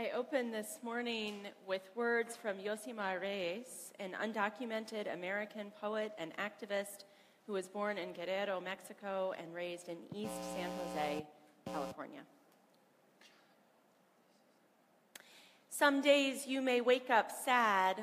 I open this morning with words from Yosimar Reyes, an undocumented American poet and activist who was born in Guerrero, Mexico, and raised in East San Jose, California. Some days you may wake up sad.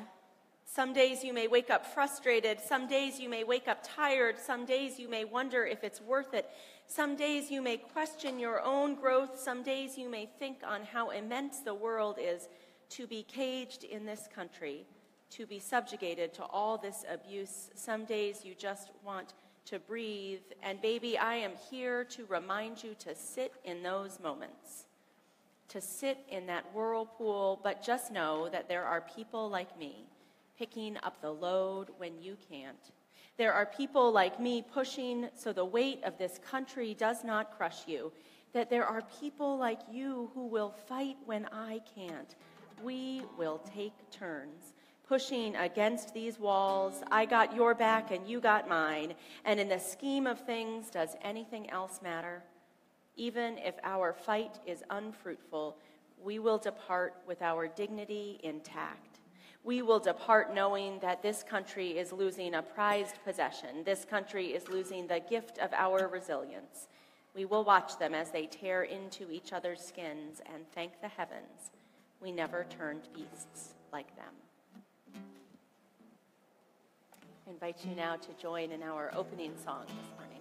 Some days you may wake up frustrated. Some days you may wake up tired. Some days you may wonder if it's worth it. Some days you may question your own growth. Some days you may think on how immense the world is to be caged in this country, to be subjugated to all this abuse. Some days you just want to breathe. And baby, I am here to remind you to sit in those moments, to sit in that whirlpool, but just know that there are people like me picking up the load when you can't there are people like me pushing so the weight of this country does not crush you. That there are people like you who will fight when I can't. We will take turns pushing against these walls. I got your back and you got mine. And in the scheme of things, does anything else matter? Even if our fight is unfruitful, we will depart with our dignity intact we will depart knowing that this country is losing a prized possession. This country is losing the gift of our resilience. We will watch them as they tear into each other's skins and thank the heavens we never turned beasts like them. I invite you now to join in our opening song this morning.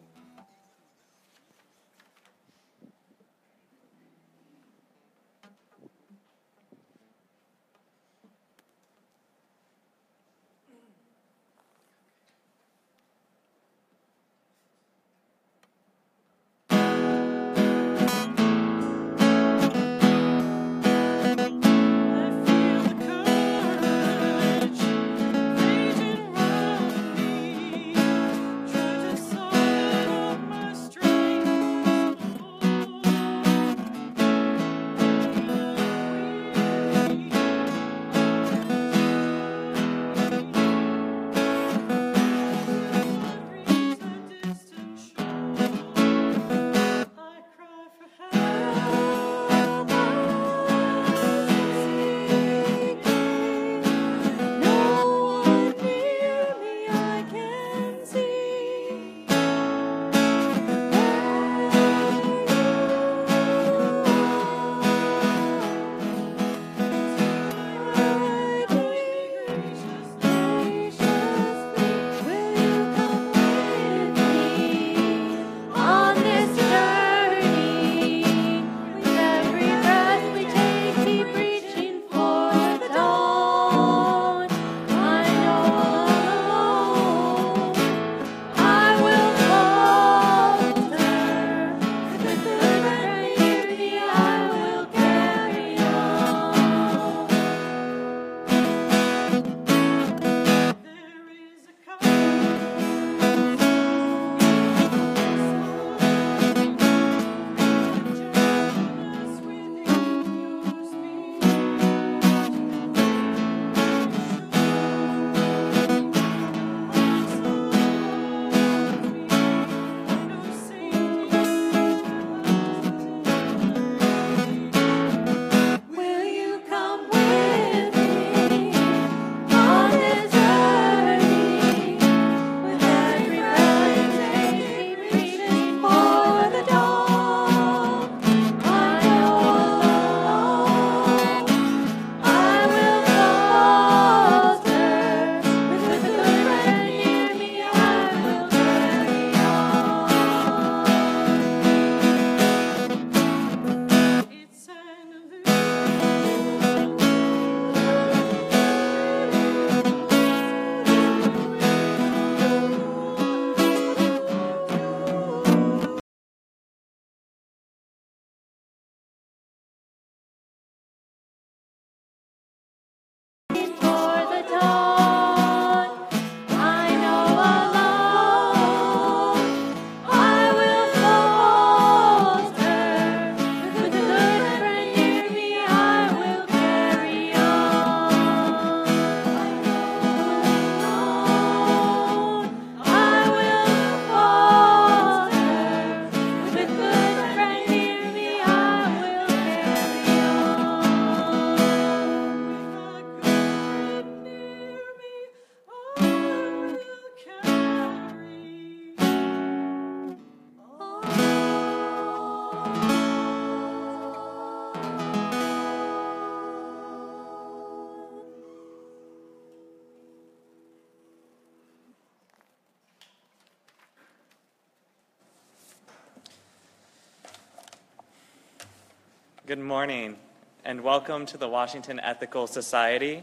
Morning, and welcome to the Washington Ethical Society.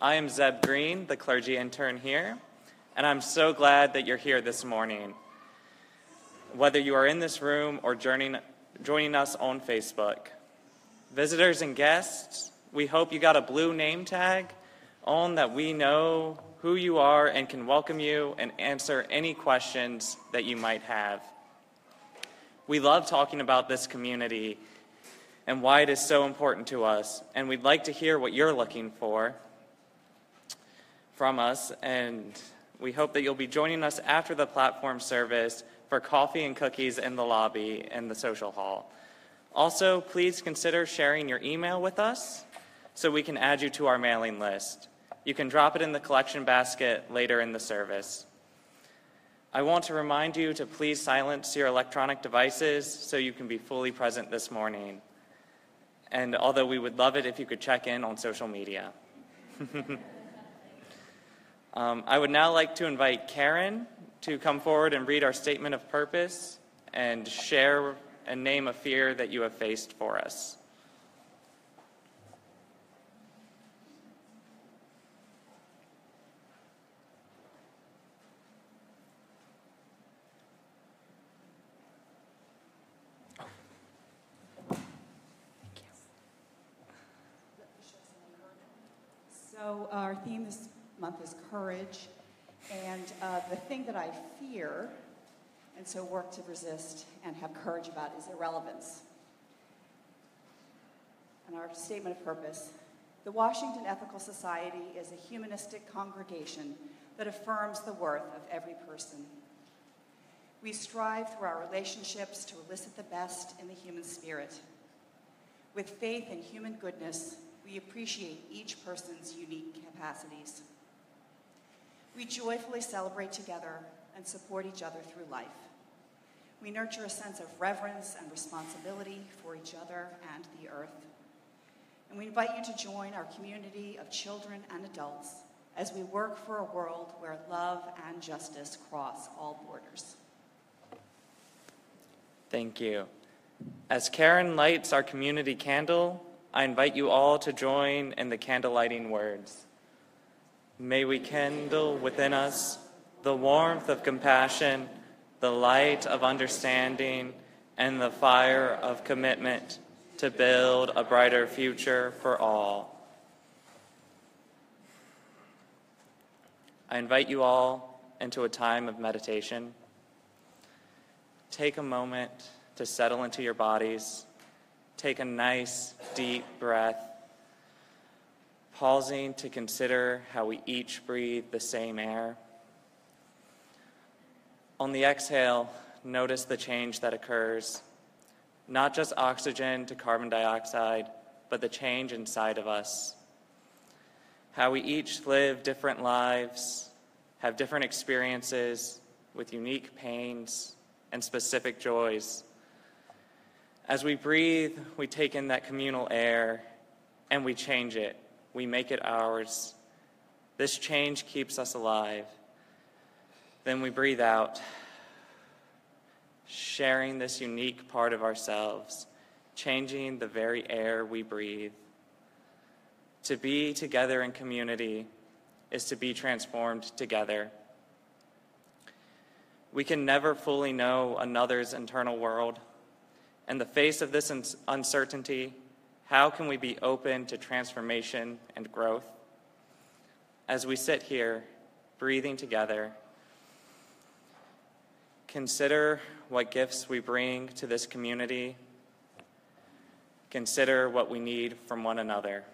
I am Zeb Green, the clergy intern here, and I'm so glad that you're here this morning. Whether you are in this room or joining, joining us on Facebook, visitors and guests, we hope you got a blue name tag on that we know who you are and can welcome you and answer any questions that you might have. We love talking about this community and why it is so important to us. And we'd like to hear what you're looking for from us. And we hope that you'll be joining us after the platform service for coffee and cookies in the lobby in the social hall. Also, please consider sharing your email with us so we can add you to our mailing list. You can drop it in the collection basket later in the service. I want to remind you to please silence your electronic devices so you can be fully present this morning. And although we would love it if you could check in on social media. um, I would now like to invite Karen to come forward and read our statement of purpose and share and name a fear that you have faced for us. So our theme this month is courage, and uh, the thing that I fear, and so work to resist and have courage about, is irrelevance. And our statement of purpose the Washington Ethical Society is a humanistic congregation that affirms the worth of every person. We strive through our relationships to elicit the best in the human spirit. With faith in human goodness, we appreciate each person's unique capacities. We joyfully celebrate together and support each other through life. We nurture a sense of reverence and responsibility for each other and the earth. And we invite you to join our community of children and adults as we work for a world where love and justice cross all borders. Thank you. As Karen lights our community candle, I invite you all to join in the candlelighting words. May we kindle within us the warmth of compassion, the light of understanding, and the fire of commitment to build a brighter future for all. I invite you all into a time of meditation. Take a moment to settle into your bodies take a nice, deep breath, pausing to consider how we each breathe the same air. On the exhale, notice the change that occurs. Not just oxygen to carbon dioxide, but the change inside of us. How we each live different lives, have different experiences with unique pains and specific joys. As we breathe, we take in that communal air and we change it. We make it ours. This change keeps us alive. Then we breathe out, sharing this unique part of ourselves, changing the very air we breathe. To be together in community is to be transformed together. We can never fully know another's internal world in the face of this uncertainty, how can we be open to transformation and growth? As we sit here, breathing together, consider what gifts we bring to this community. Consider what we need from one another.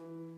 Um,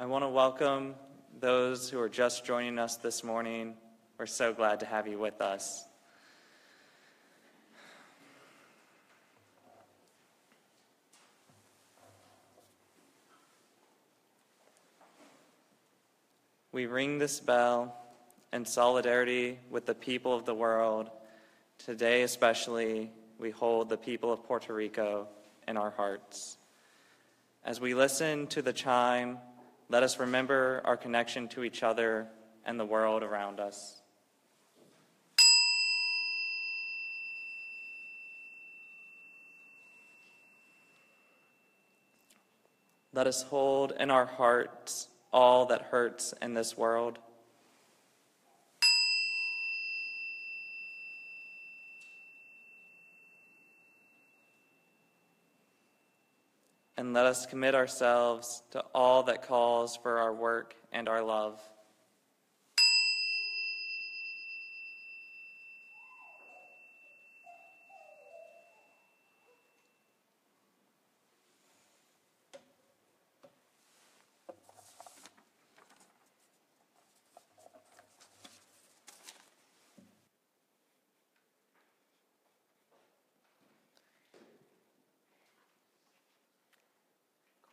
I want to welcome those who are just joining us this morning. We're so glad to have you with us. We ring this bell in solidarity with the people of the world. Today, especially, we hold the people of Puerto Rico in our hearts. As we listen to the chime, let us remember our connection to each other and the world around us. Let us hold in our hearts all that hurts in this world. And let us commit ourselves to all that calls for our work and our love.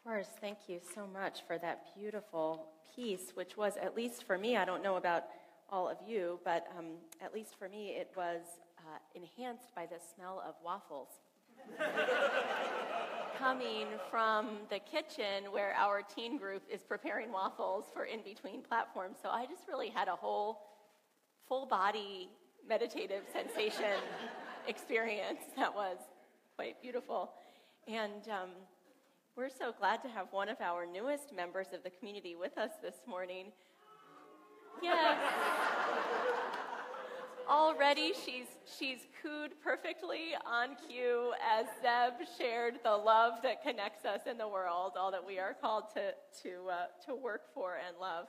Course, thank you so much for that beautiful piece, which was, at least for me, I don't know about all of you, but um, at least for me, it was uh, enhanced by the smell of waffles. Coming from the kitchen where our teen group is preparing waffles for in between platforms. So I just really had a whole full body meditative sensation experience that was quite beautiful. And um, we're so glad to have one of our newest members of the community with us this morning. Yes. Already she's, she's cooed perfectly on cue as Zeb shared the love that connects us in the world, all that we are called to, to, uh, to work for and love.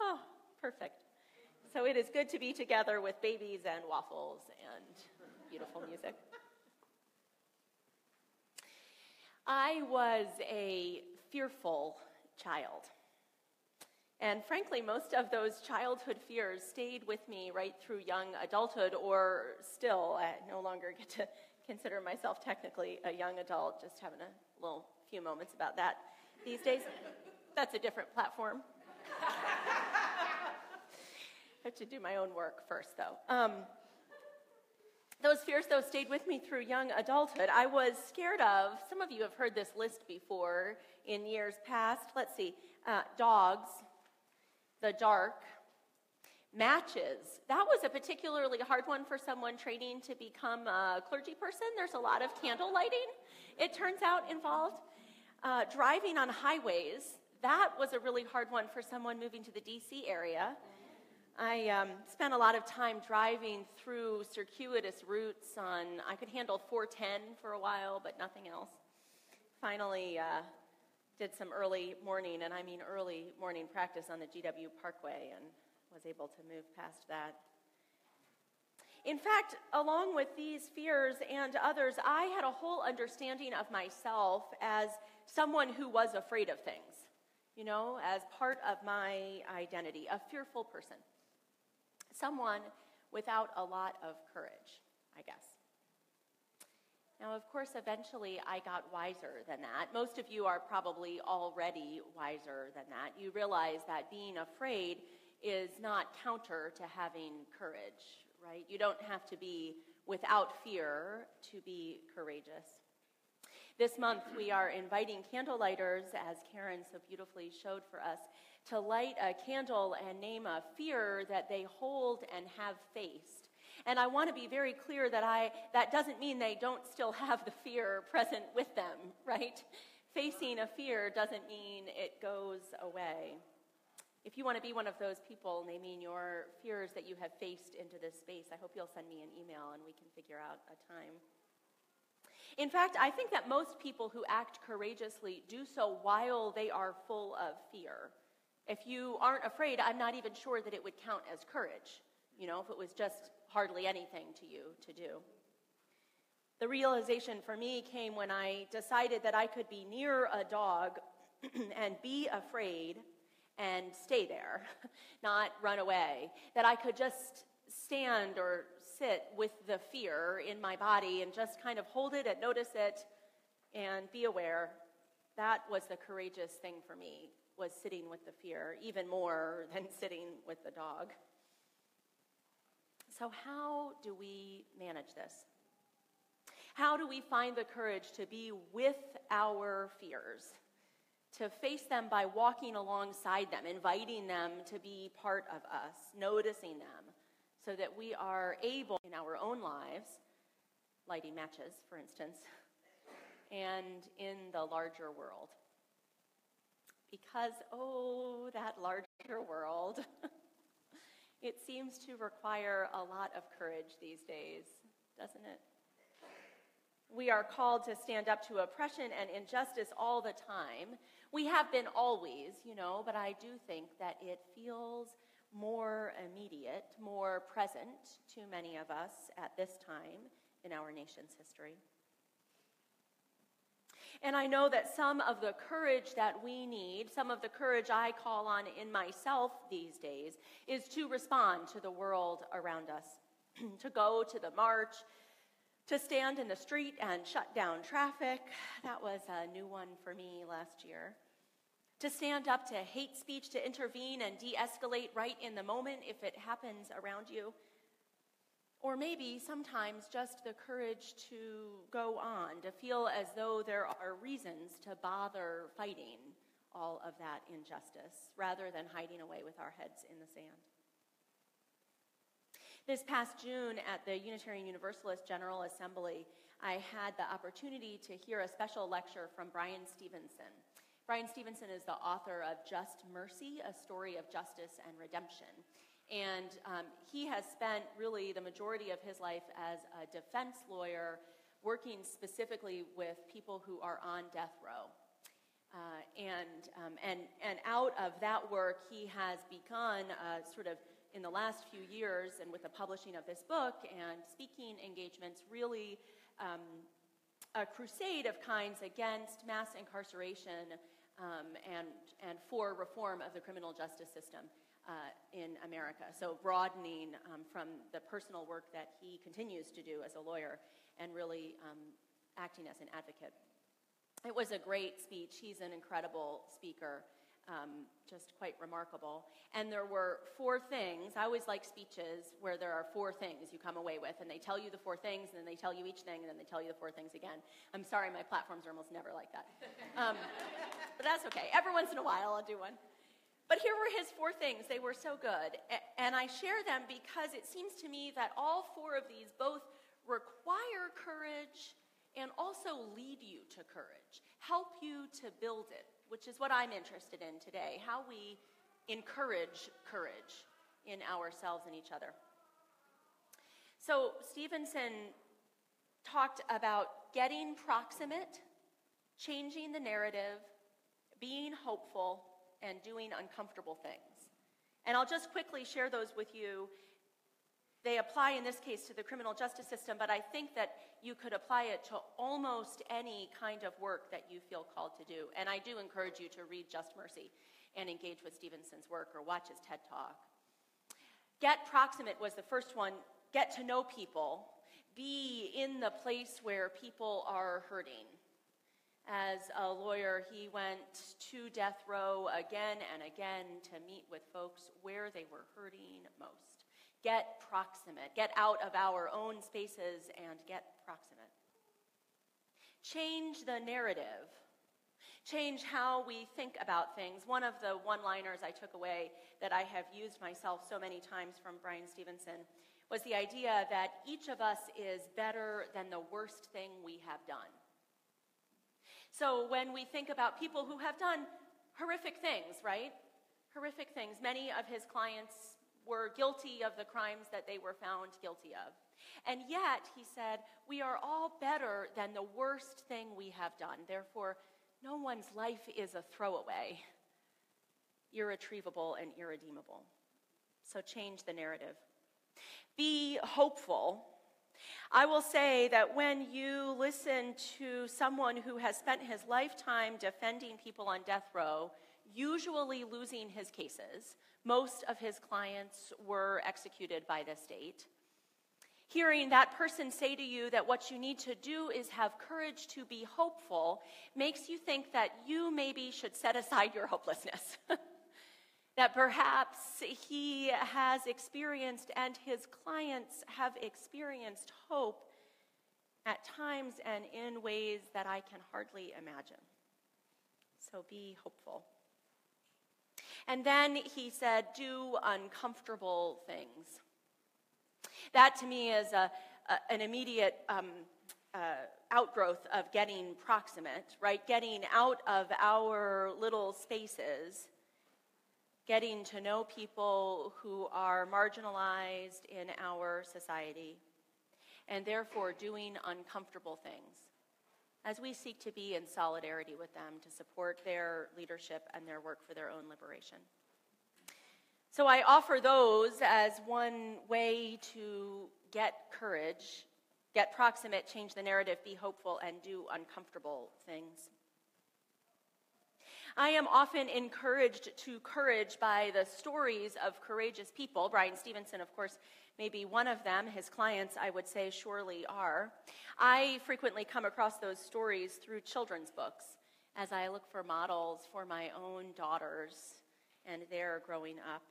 Oh, perfect. So it is good to be together with babies and waffles and beautiful music. I was a fearful child. And frankly, most of those childhood fears stayed with me right through young adulthood, or still, I no longer get to consider myself technically a young adult, just having a little few moments about that these days. That's a different platform. I have to do my own work first, though. Um, those fears, though, stayed with me through young adulthood. I was scared of, some of you have heard this list before in years past. Let's see uh, dogs, the dark, matches. That was a particularly hard one for someone training to become a clergy person. There's a lot of candle lighting, it turns out, involved. Uh, driving on highways, that was a really hard one for someone moving to the DC area. I um, spent a lot of time driving through circuitous routes on, I could handle 410 for a while, but nothing else. Finally, uh, did some early morning, and I mean early morning practice on the GW Parkway and was able to move past that. In fact, along with these fears and others, I had a whole understanding of myself as someone who was afraid of things, you know, as part of my identity, a fearful person someone without a lot of courage, I guess. Now, of course, eventually I got wiser than that. Most of you are probably already wiser than that. You realize that being afraid is not counter to having courage, right? You don't have to be without fear to be courageous. This month, we are inviting candlelighters, as Karen so beautifully showed for us, to light a candle and name a fear that they hold and have faced. And I want to be very clear that I that doesn't mean they don't still have the fear present with them, right? Facing a fear doesn't mean it goes away. If you want to be one of those people naming your fears that you have faced into this space, I hope you'll send me an email and we can figure out a time. In fact, I think that most people who act courageously do so while they are full of fear. If you aren't afraid, I'm not even sure that it would count as courage, you know, if it was just hardly anything to you to do. The realization for me came when I decided that I could be near a dog and be afraid and stay there, not run away. That I could just stand or sit with the fear in my body and just kind of hold it and notice it and be aware. That was the courageous thing for me, was sitting with the fear, even more than sitting with the dog. So, how do we manage this? How do we find the courage to be with our fears, to face them by walking alongside them, inviting them to be part of us, noticing them, so that we are able in our own lives, lighting matches, for instance, and in the larger world? Because, oh, that larger world. it seems to require a lot of courage these days, doesn't it? We are called to stand up to oppression and injustice all the time. We have been always, you know, but I do think that it feels more immediate, more present to many of us at this time in our nation's history. And I know that some of the courage that we need, some of the courage I call on in myself these days, is to respond to the world around us, to go to the march, to stand in the street and shut down traffic. That was a new one for me last year. To stand up to hate speech, to intervene and de escalate right in the moment if it happens around you. Or maybe sometimes just the courage to go on, to feel as though there are reasons to bother fighting all of that injustice rather than hiding away with our heads in the sand. This past June at the Unitarian Universalist General Assembly, I had the opportunity to hear a special lecture from Bryan Stevenson. Bryan Stevenson is the author of Just Mercy, a story of justice and redemption. And um, he has spent really the majority of his life as a defense lawyer, working specifically with people who are on death row. Uh, and, um, and, and out of that work, he has begun a sort of in the last few years, and with the publishing of this book and speaking engagements, really um, a crusade of kinds against mass incarceration um, and, and for reform of the criminal justice system uh, in America. So, broadening um, from the personal work that he continues to do as a lawyer and really um, acting as an advocate. It was a great speech. He's an incredible speaker um, just quite remarkable. And there were four things. I always like speeches where there are four things you come away with, and they tell you the four things, and then they tell you each thing, and then they tell you the four things again. I'm sorry, my platforms are almost never like that. Um, but that's okay. Every once in a while, I'll do one. But here were his four things. They were so good. And I share them because it seems to me that all four of these both require courage and also lead you to courage, help you to build it, which is what I'm interested in today how we encourage courage in ourselves and each other. So, Stevenson talked about getting proximate, changing the narrative, being hopeful, and doing uncomfortable things. And I'll just quickly share those with you they apply in this case to the criminal justice system, but I think that you could apply it to almost any kind of work that you feel called to do. And I do encourage you to read Just Mercy and engage with Stevenson's work or watch his TED Talk. Get proximate was the first one. Get to know people. Be in the place where people are hurting. As a lawyer, he went to death row again and again to meet with folks where they were hurting most. Get proximate. Get out of our own spaces and get proximate. Change the narrative. Change how we think about things. One of the one liners I took away that I have used myself so many times from Bryan Stevenson was the idea that each of us is better than the worst thing we have done. So when we think about people who have done horrific things, right? Horrific things. Many of his clients were guilty of the crimes that they were found guilty of. And yet, he said, we are all better than the worst thing we have done. Therefore, no one's life is a throwaway, irretrievable, and irredeemable. So change the narrative. Be hopeful. I will say that when you listen to someone who has spent his lifetime defending people on death row, usually losing his cases. Most of his clients were executed by the state. Hearing that person say to you that what you need to do is have courage to be hopeful makes you think that you maybe should set aside your hopelessness. that perhaps he has experienced and his clients have experienced hope at times and in ways that I can hardly imagine. So be hopeful. And then he said, do uncomfortable things. That to me is a, a an immediate um, uh, outgrowth of getting proximate, right? Getting out of our little spaces, getting to know people who are marginalized in our society, and therefore doing uncomfortable things as we seek to be in solidarity with them to support their leadership and their work for their own liberation. So I offer those as one way to get courage, get proximate, change the narrative, be hopeful, and do uncomfortable things. I am often encouraged to courage by the stories of courageous people. Bryan Stevenson, of course, may be one of them. His clients, I would say, surely are. I frequently come across those stories through children's books as I look for models for my own daughters and their growing up.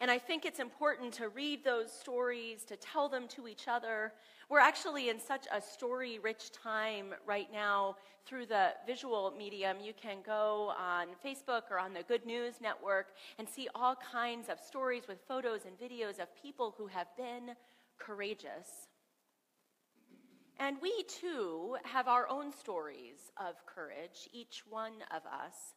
And I think it's important to read those stories, to tell them to each other. We're actually in such a story rich time right now through the visual medium. You can go on Facebook or on the Good News Network and see all kinds of stories with photos and videos of people who have been courageous. And we too have our own stories of courage, each one of us.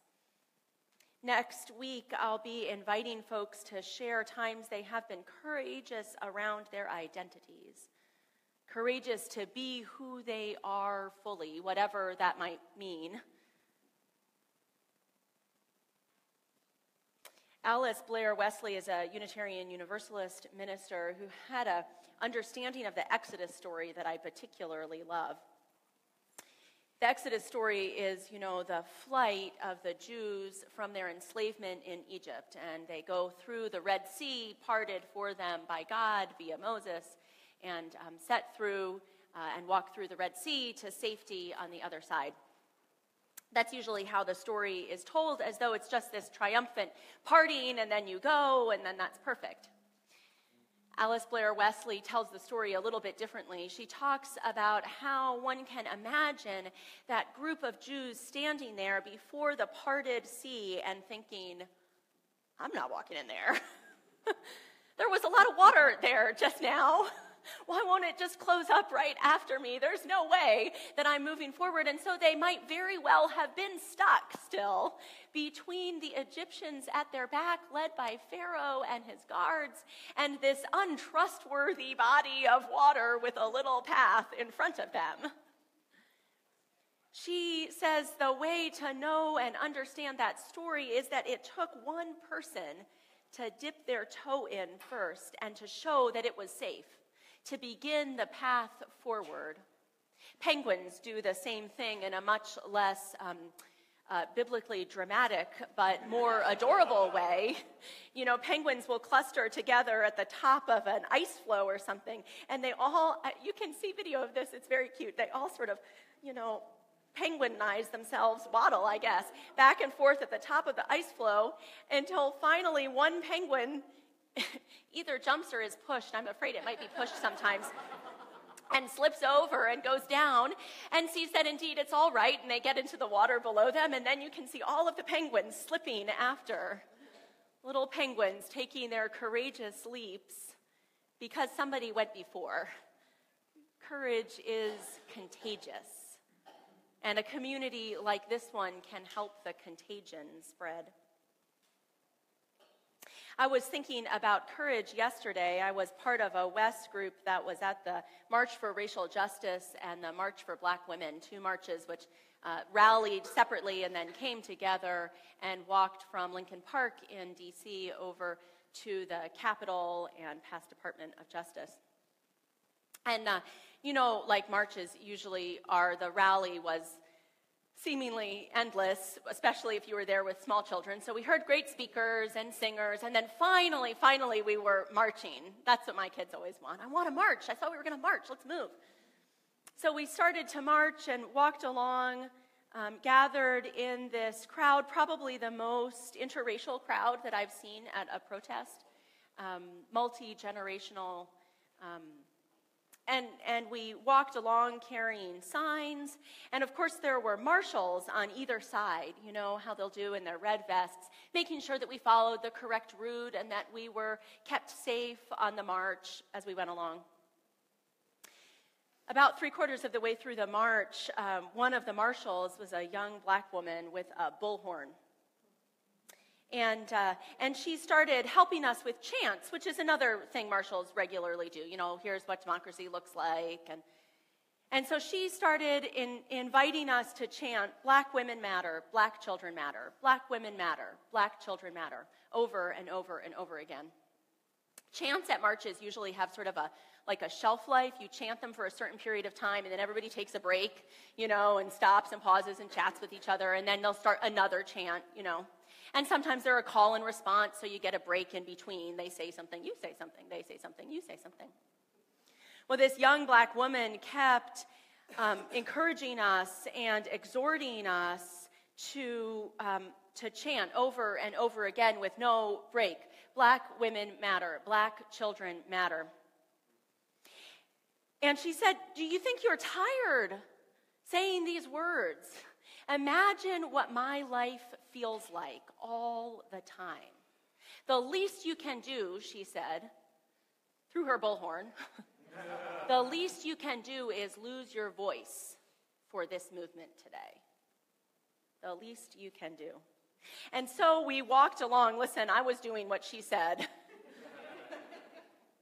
Next week, I'll be inviting folks to share times they have been courageous around their identities, courageous to be who they are fully, whatever that might mean. Alice Blair Wesley is a Unitarian Universalist minister who had a understanding of the Exodus story that I particularly love. The Exodus story is, you know, the flight of the Jews from their enslavement in Egypt. And they go through the Red Sea, parted for them by God via Moses, and um, set through uh, and walk through the Red Sea to safety on the other side. That's usually how the story is told, as though it's just this triumphant partying, and then you go, and then that's perfect. Alice Blair Wesley tells the story a little bit differently. She talks about how one can imagine that group of Jews standing there before the parted sea and thinking, I'm not walking in there. there was a lot of water there just now. Why won't it just close up right after me? There's no way that I'm moving forward. And so they might very well have been stuck still between the Egyptians at their back, led by Pharaoh and his guards, and this untrustworthy body of water with a little path in front of them. She says the way to know and understand that story is that it took one person to dip their toe in first and to show that it was safe to begin the path forward. Penguins do the same thing in a much less um, uh, biblically dramatic but more adorable way. You know, penguins will cluster together at the top of an ice floe or something, and they all, uh, you can see video of this, it's very cute. They all sort of, you know, penguinize themselves, waddle, I guess, back and forth at the top of the ice floe until finally one penguin either jumps or is pushed. I'm afraid it might be pushed sometimes. and slips over and goes down and sees that indeed it's all right, and they get into the water below them, and then you can see all of the penguins slipping after. Little penguins taking their courageous leaps because somebody went before. Courage is contagious, and a community like this one can help the contagion spread. I was thinking about courage yesterday. I was part of a WES group that was at the March for Racial Justice and the March for Black Women, two marches which uh, rallied separately and then came together and walked from Lincoln Park in DC over to the Capitol and past Department of Justice. And, uh, you know, like marches usually are, the rally was seemingly endless, especially if you were there with small children. So we heard great speakers and singers, and then finally, finally, we were marching. That's what my kids always want. I want to march. I thought we were going to march. Let's move. So we started to march and walked along, um, gathered in this crowd, probably the most interracial crowd that I've seen at a protest, um, multi generational. Um, and, and we walked along carrying signs. And of course, there were marshals on either side, you know, how they'll do in their red vests, making sure that we followed the correct route and that we were kept safe on the march as we went along. About three quarters of the way through the march, um, one of the marshals was a young black woman with a bullhorn and, uh, and she started helping us with chants, which is another thing marshals regularly do. You know, here's what democracy looks like. And, and so she started in, inviting us to chant, Black women matter, Black children matter, Black women matter, Black children matter, over and over and over again. Chants at marches usually have sort of a like a shelf life. You chant them for a certain period of time, and then everybody takes a break, you know, and stops and pauses and chats with each other, and then they'll start another chant, you know. And sometimes they're a call and response, so you get a break in between. They say something, you say something, they say something, you say something. Well, this young black woman kept um, encouraging us and exhorting us to, um, to chant over and over again with no break Black women matter, black children matter. And she said, Do you think you're tired saying these words? Imagine what my life feels like all the time. The least you can do, she said, through her bullhorn, the least you can do is lose your voice for this movement today. The least you can do. And so we walked along. Listen, I was doing what she said.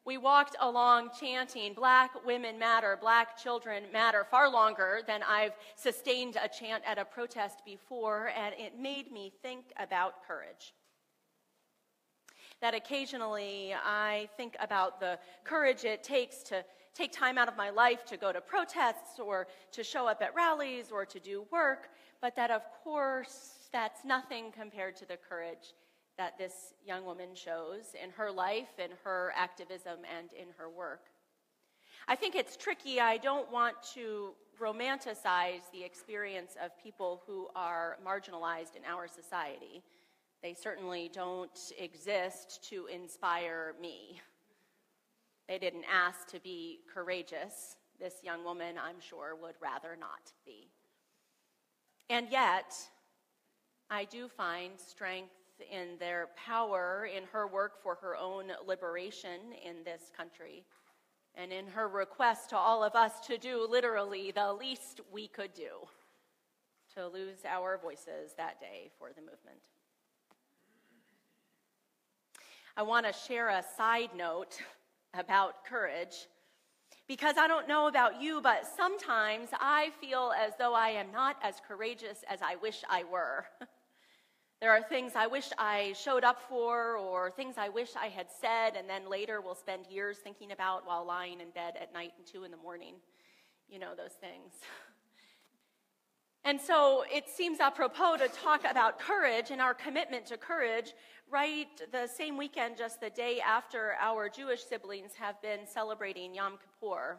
we walked along chanting, Black women matter, Black children matter, far longer than I've sustained a chant at a protest before, and it made me think about courage. That occasionally I think about the courage it takes to take time out of my life to go to protests or to show up at rallies or to do work, but that of course that's nothing compared to the courage that this young woman shows in her life, in her activism, and in her work. I think it's tricky. I don't want to romanticize the experience of people who are marginalized in our society. They certainly don't exist to inspire me. They didn't ask to be courageous. This young woman, I'm sure, would rather not be. And yet, I do find strength in their power in her work for her own liberation in this country and in her request to all of us to do literally the least we could do to lose our voices that day for the movement. I want to share a side note about courage because I don't know about you, but sometimes I feel as though I am not as courageous as I wish I were. There are things I wish I showed up for, or things I wish I had said, and then later we'll spend years thinking about while lying in bed at night and two in the morning. You know those things. And so it seems apropos to talk about courage and our commitment to courage right the same weekend, just the day after our Jewish siblings have been celebrating Yom Kippur.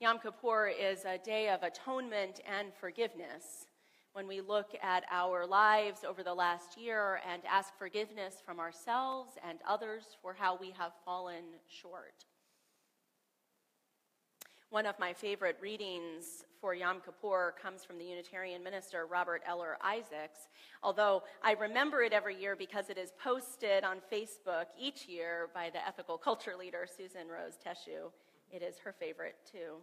Yom Kippur is a day of atonement and forgiveness when we look at our lives over the last year and ask forgiveness from ourselves and others for how we have fallen short. One of my favorite readings for Yom Kippur comes from the Unitarian minister Robert Eller Isaacs, although I remember it every year because it is posted on Facebook each year by the ethical culture leader Susan Rose Teshue. It is her favorite too.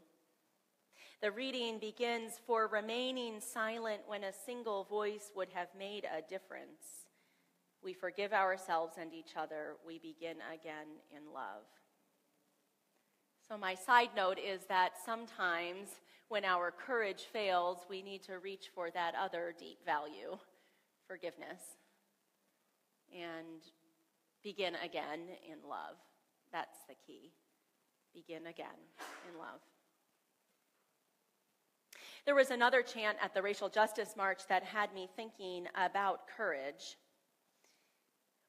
The reading begins For remaining silent when a single voice would have made a difference. We forgive ourselves and each other. We begin again in love. So, my side note is that sometimes when our courage fails, we need to reach for that other deep value forgiveness and begin again in love. That's the key. Begin again in love. There was another chant at the Racial Justice March that had me thinking about courage.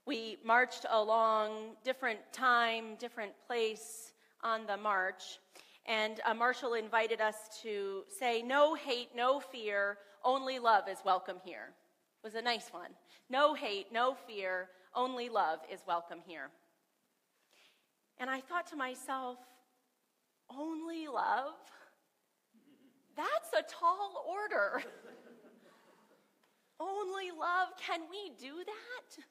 We marched along different time, different place on the march, and a marshal invited us to say, No hate, no fear, only love is welcome here. It was a nice one. No hate, no fear, only love is welcome here. And I thought to myself, only love? That's a tall order. only love, can we do that?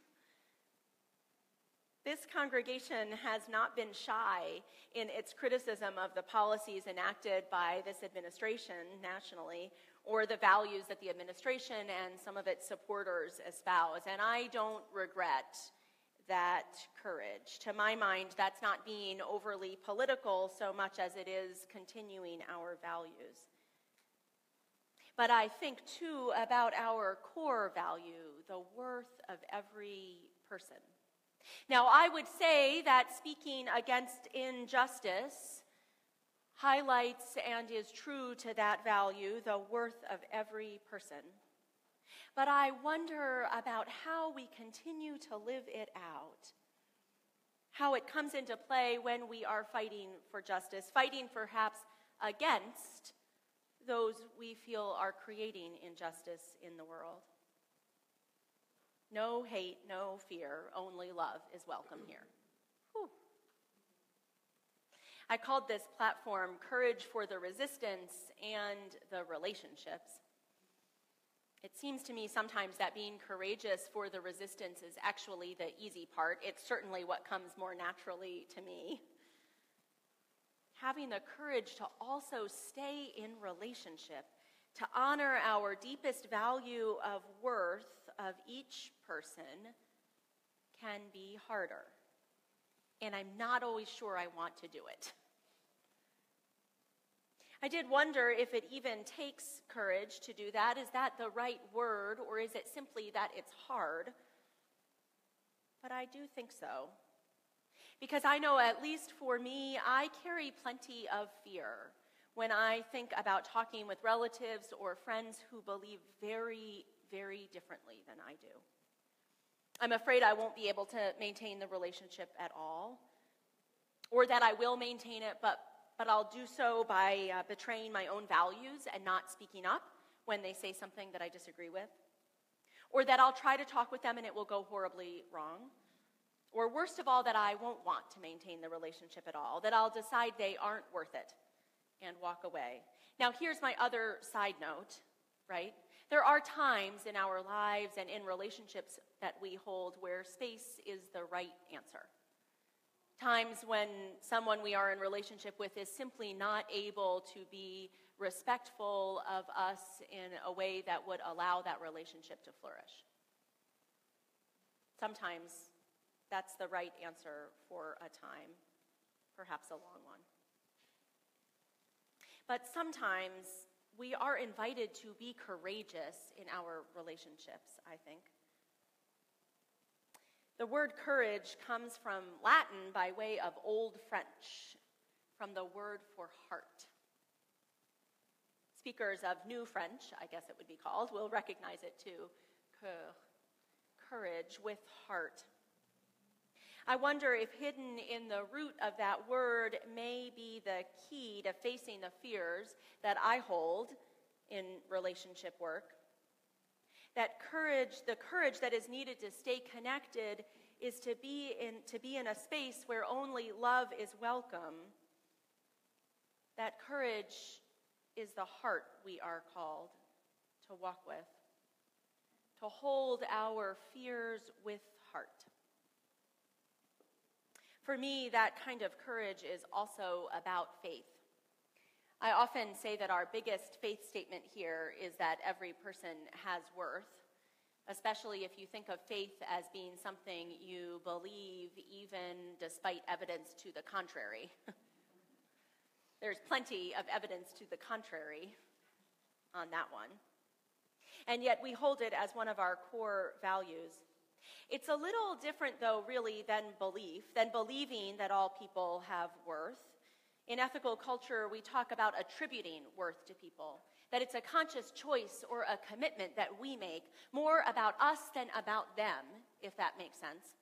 This congregation has not been shy in its criticism of the policies enacted by this administration nationally or the values that the administration and some of its supporters espouse. And I don't regret that courage. To my mind, that's not being overly political so much as it is continuing our values. But I think too about our core value, the worth of every person. Now, I would say that speaking against injustice highlights and is true to that value, the worth of every person. But I wonder about how we continue to live it out, how it comes into play when we are fighting for justice, fighting perhaps against those we feel are creating injustice in the world. No hate, no fear, only love is welcome here. Whew. I called this platform Courage for the Resistance and the Relationships. It seems to me sometimes that being courageous for the resistance is actually the easy part. It's certainly what comes more naturally to me. Having the courage to also stay in relationship to honor our deepest value of worth of each person can be harder. And I'm not always sure I want to do it. I did wonder if it even takes courage to do that. Is that the right word, or is it simply that it's hard? But I do think so. Because I know, at least for me, I carry plenty of fear when I think about talking with relatives or friends who believe very, very differently than I do. I'm afraid I won't be able to maintain the relationship at all, or that I will maintain it, but, but I'll do so by uh, betraying my own values and not speaking up when they say something that I disagree with, or that I'll try to talk with them and it will go horribly wrong. Or worst of all, that I won't want to maintain the relationship at all, that I'll decide they aren't worth it and walk away. Now, here's my other side note, right? There are times in our lives and in relationships that we hold where space is the right answer. Times when someone we are in relationship with is simply not able to be respectful of us in a way that would allow that relationship to flourish. Sometimes that's the right answer for a time, perhaps a long one. But sometimes we are invited to be courageous in our relationships, I think. The word courage comes from Latin by way of Old French, from the word for heart. Speakers of New French, I guess it would be called, will recognize it too. Courage with heart. I wonder if hidden in the root of that word may be the key to facing the fears that I hold in relationship work. That courage, the courage that is needed to stay connected, is to be in, to be in a space where only love is welcome. That courage is the heart we are called to walk with, to hold our fears with heart. For me, that kind of courage is also about faith. I often say that our biggest faith statement here is that every person has worth, especially if you think of faith as being something you believe even despite evidence to the contrary. There's plenty of evidence to the contrary on that one. And yet we hold it as one of our core values. It's a little different, though, really, than belief, than believing that all people have worth. In ethical culture, we talk about attributing worth to people, that it's a conscious choice or a commitment that we make, more about us than about them, if that makes sense.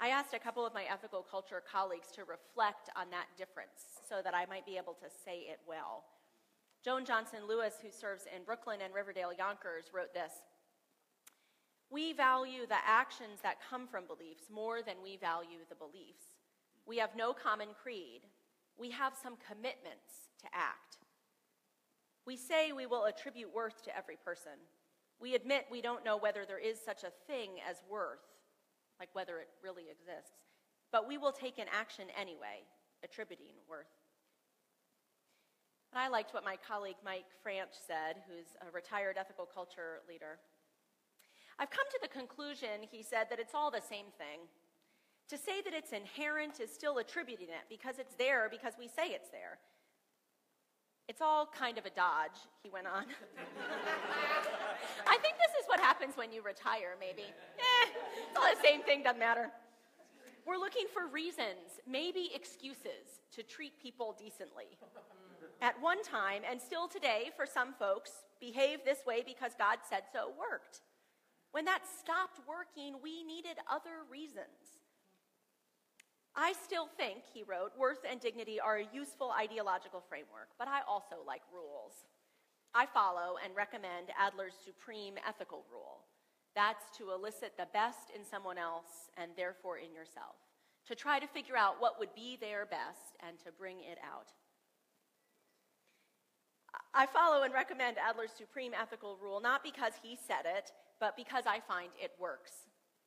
I asked a couple of my ethical culture colleagues to reflect on that difference so that I might be able to say it well. Jone Johnson Lewis, who serves in Brooklyn and Riverdale Yonkers, wrote this We value the actions that come from beliefs more than we value the beliefs. We have no common creed. We have some commitments to act. We say we will attribute worth to every person. We admit we don't know whether there is such a thing as worth, like whether it really exists. But we will take an action anyway, attributing worth. And I liked what my colleague Mike Franch said, who's a retired ethical culture leader. I've come to the conclusion, he said, that it's all the same thing. To say that it's inherent is still attributing it because it's there because we say it's there. It's all kind of a dodge, he went on. I think this is what happens when you retire, maybe. Eh, it's all the same thing, doesn't matter. We're looking for reasons, maybe excuses, to treat people decently at one time, and still today, for some folks, behave this way because God said so worked. When that stopped working, we needed other reasons. I still think, he wrote, worth and dignity are a useful ideological framework, but I also like rules. I follow and recommend Adler's supreme ethical rule. That's to elicit the best in someone else and therefore in yourself, to try to figure out what would be their best and to bring it out. I follow and recommend Adler's supreme ethical rule not because he said it, but because I find it works,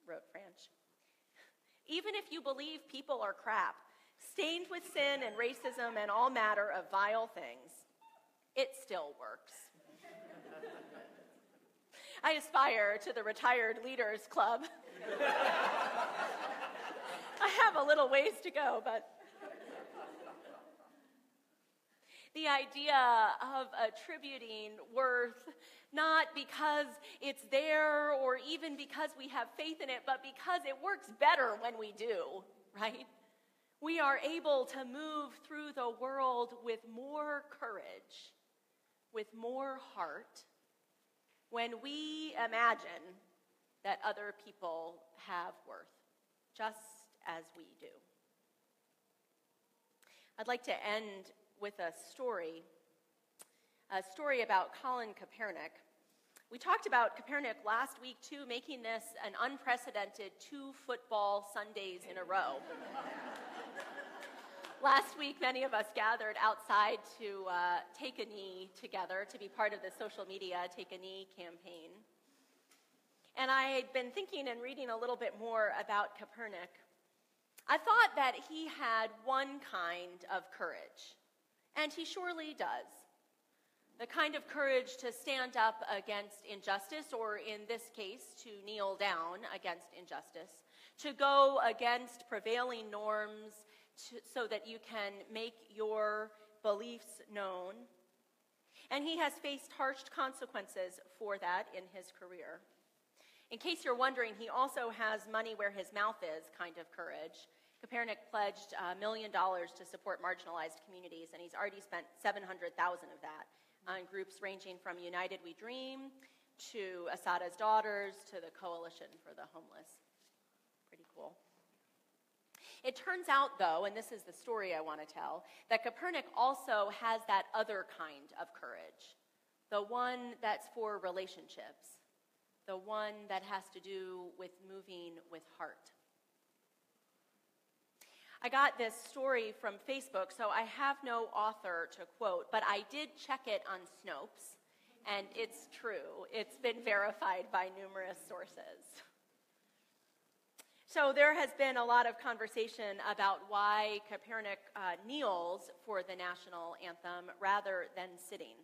wrote Franch. Even if you believe people are crap, stained with sin and racism and all matter of vile things, it still works. I aspire to the Retired Leaders Club. I have a little ways to go, but the idea of attributing worth not because it's there or even because we have faith in it, but because it works better when we do, right? We are able to move through the world with more courage, with more heart, when we imagine that other people have worth, just as we do. I'd like to end with a story, a story about Colin Kaepernick. We talked about Kaepernick last week, too, making this an unprecedented two football Sundays in a row. last week, many of us gathered outside to uh, take a knee together to be part of the social media Take a Knee campaign. And I had been thinking and reading a little bit more about Kaepernick. I thought that he had one kind of courage. And he surely does. The kind of courage to stand up against injustice, or in this case, to kneel down against injustice, to go against prevailing norms to, so that you can make your beliefs known. And he has faced harsh consequences for that in his career. In case you're wondering, he also has money where his mouth is kind of courage. Kaepernick pledged a million dollars to support marginalized communities, and he's already spent 700,000 of that on groups ranging from United We Dream to Assata's Daughters to the Coalition for the Homeless. Pretty cool. It turns out, though, and this is the story I want to tell, that Kaepernick also has that other kind of courage the one that's for relationships, the one that has to do with moving with heart. I got this story from Facebook, so I have no author to quote, but I did check it on Snopes, and it's true. It's been verified by numerous sources. So there has been a lot of conversation about why Kaepernick uh, kneels for the national anthem rather than sitting.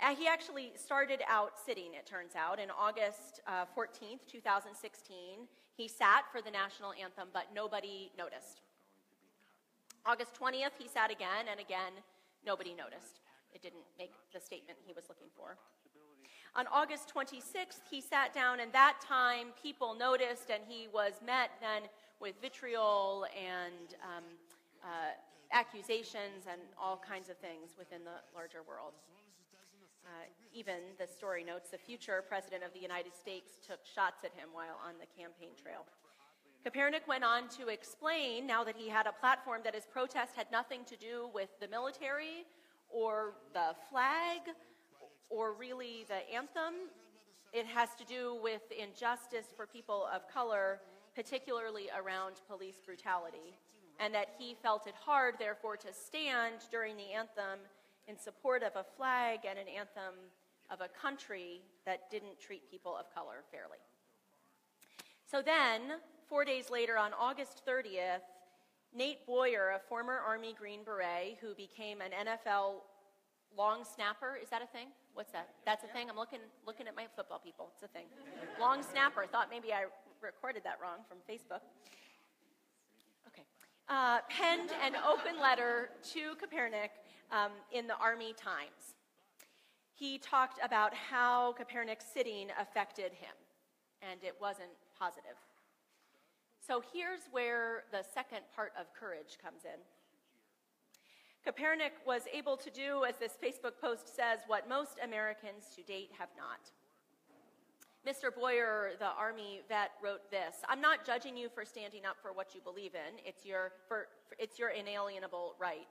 Uh, he actually started out sitting, it turns out. In August uh, 14th, 2016, he sat for the national anthem, but nobody noticed. August 20th, he sat again, and again, nobody noticed. It didn't make the statement he was looking for. On August 26th, he sat down, and that time people noticed, and he was met then with vitriol and um, uh, accusations and all kinds of things within the larger world. Uh, even the story notes the future president of the United States took shots at him while on the campaign trail. Kaepernick went on to explain now that he had a platform that his protest had nothing to do with the military or the flag or really the anthem. It has to do with injustice for people of color, particularly around police brutality, and that he felt it hard, therefore, to stand during the anthem in support of a flag and an anthem of a country that didn't treat people of color fairly. So then, four days later, on August 30th, Nate Boyer, a former Army Green Beret who became an NFL long snapper, is that a thing? What's that? That's a thing? I'm looking, looking at my football people. It's a thing. Long snapper. Thought maybe I recorded that wrong from Facebook. Okay. Uh, penned an open letter to Kaepernick um, in the Army Times. He talked about how Kaepernick's sitting affected him, and it wasn't positive. So here's where the second part of courage comes in. Kaepernick was able to do, as this Facebook post says, what most Americans to date have not. Mr. Boyer, the Army vet, wrote this I'm not judging you for standing up for what you believe in. It's your, for, it's your inalienable right.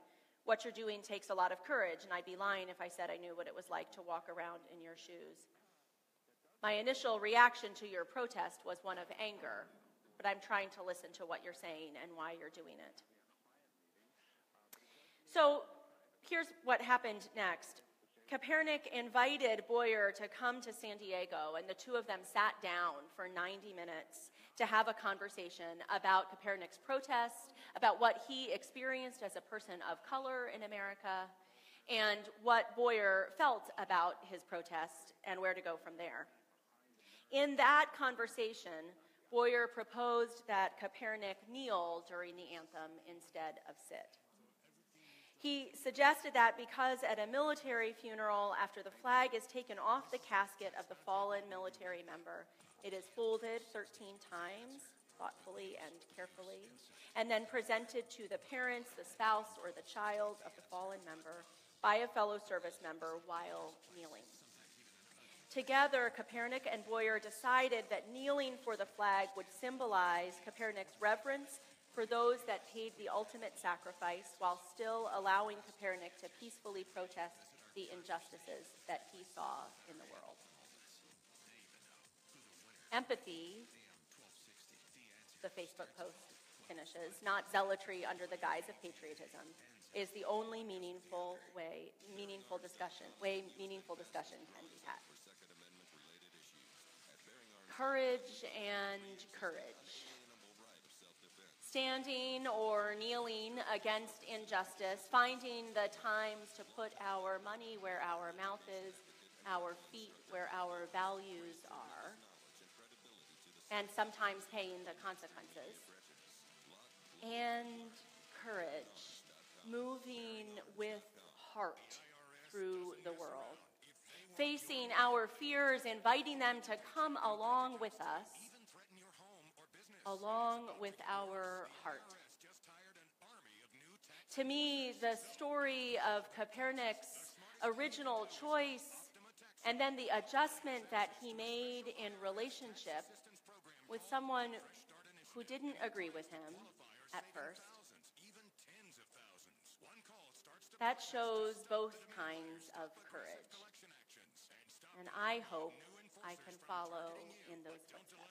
What you're doing takes a lot of courage, and I'd be lying if I said I knew what it was like to walk around in your shoes. My initial reaction to your protest was one of anger, but I'm trying to listen to what you're saying and why you're doing it. So here's what happened next. Kaepernick invited Boyer to come to San Diego, and the two of them sat down for 90 minutes to have a conversation about Kaepernick's protest, about what he experienced as a person of color in America, and what Boyer felt about his protest and where to go from there. In that conversation, Boyer proposed that Kaepernick kneel during the anthem instead of sit. He suggested that because at a military funeral, after the flag is taken off the casket of the fallen military member, it is folded 13 times, thoughtfully and carefully, and then presented to the parents, the spouse, or the child of the fallen member by a fellow service member while kneeling. Together, Kaepernick and Boyer decided that kneeling for the flag would symbolize Kaepernick's reverence for those that paid the ultimate sacrifice while still allowing Kaepernick to peacefully protest the injustices that he saw in the world. Empathy, the Facebook post finishes, not zealotry under the guise of patriotism, is the only meaningful way, meaningful discussion, way meaningful discussion can be had. Courage and courage standing or kneeling against injustice, finding the times to put our money where our mouth is, our feet where our values are, and sometimes paying the consequences. And courage, moving with heart through the world, facing our fears, inviting them to come along with us along with our heart. To me, the story of Kaepernick's original choice and then the adjustment that he made in relationship with someone who didn't agree with him at first. That shows both kinds of courage. And I hope I can follow in those footsteps.